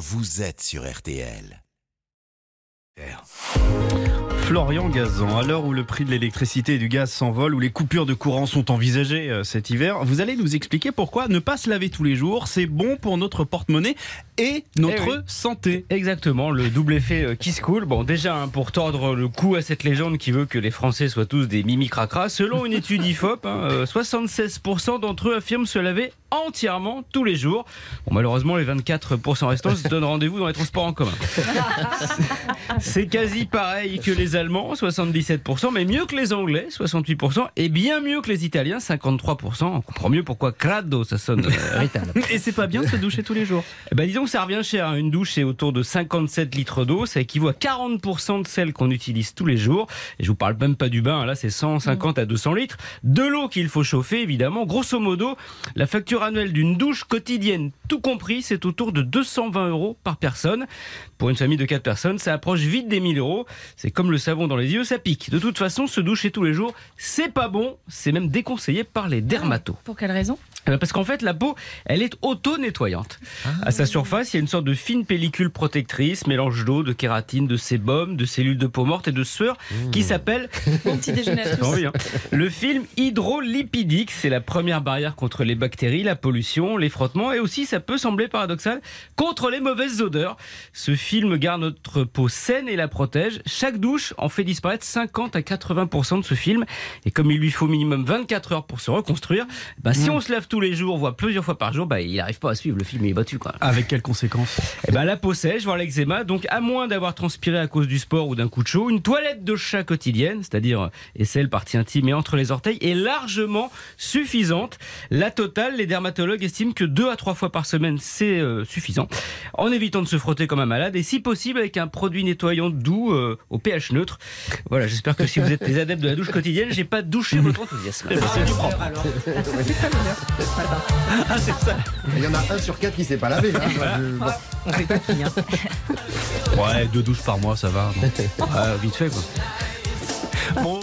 vous êtes sur RTL. Florian Gazan, à l'heure où le prix de l'électricité et du gaz s'envole, où les coupures de courant sont envisagées euh, cet hiver, vous allez nous expliquer pourquoi ne pas se laver tous les jours, c'est bon pour notre porte-monnaie et notre Eh oui. santé. Exactement, le double effet euh, qui se coule. Bon, déjà, hein, pour tordre le cou à cette légende qui veut que les Français soient tous des mimi cracra, selon une étude IFOP, hein, euh, 76% d'entre eux affirment se laver entièrement tous les jours. Bon, malheureusement, les 24% restants se donnent rendez-vous dans les transports en commun. C'est quasi pareil que les Allemands, 77%, mais mieux que les Anglais, 68%, et bien mieux que les Italiens, 53%. On comprend mieux pourquoi crado, ça sonne euh. Et c'est pas bien de se doucher tous les jours? Eh ben, disons que ça revient cher. hein. Une douche, c'est autour de 57 litres d'eau. Ça équivaut à 40% de celle qu'on utilise tous les jours. Et je vous parle même pas du bain. hein. Là, c'est 150 à 200 litres. De l'eau qu'il faut chauffer, évidemment. Grosso modo, la facture annuelle d'une douche quotidienne, tout compris, c'est autour de 220 euros par personne. Pour une famille de 4 personnes, ça approche vite des 1000 euros. C'est comme le savon dans les yeux, ça pique. De toute façon, se doucher tous les jours, c'est pas bon. C'est même déconseillé par les dermatos. Pour quelle raison? Eh ben, Parce qu'en fait, la peau, elle est auto-nettoyante. À sa surface, il y a une sorte de fine pellicule protectrice, mélange d'eau, de kératine, de sébum, de cellules de peau morte et de sueur, qui s'appelle Bon petit déjeuner à tous. envie, hein. le film hydrolipidique. C'est la première barrière contre les bactéries, la pollution, les frottements et aussi, ça peut sembler paradoxal, contre les mauvaises odeurs. Ce film garde notre peau saine et la protège. Chaque douche en fait disparaître 50 à 80% de ce film. Et comme il lui faut minimum 24 heures pour se reconstruire, bah, si on se lave tous les jours, voire plusieurs fois par jour, bah, il n'arrive pas à suivre. Le film il est battu. Quoi. Avec quelles conséquences? Eh ben, la peau sèche, voire l'eczéma. Donc, à moins d'avoir transpiré à cause du sport ou d'un coup de chaud, une toilette de chat quotidienne, c'est-à-dire aisselle, partie intime et entre les orteils, est largement suffisante. La totale, les dermatologues estiment que deux à trois fois par semaine, c'est euh, suffisant. En évitant de se frotter comme un malade et si possible avec un produit nettoyant doux euh, au pH neutre. Voilà, j'espère que si vous êtes des adeptes de la douche quotidienne, j'ai pas douché votre enthousiasme. C'est. Ah, c'est ça. Il y en a un sur quatre qui s'est pas lavé. hein. Je- bon. On fait pas qui, hein. Ouais, deux douches par mois, ça va. Ah, vite fait, quoi. Bon.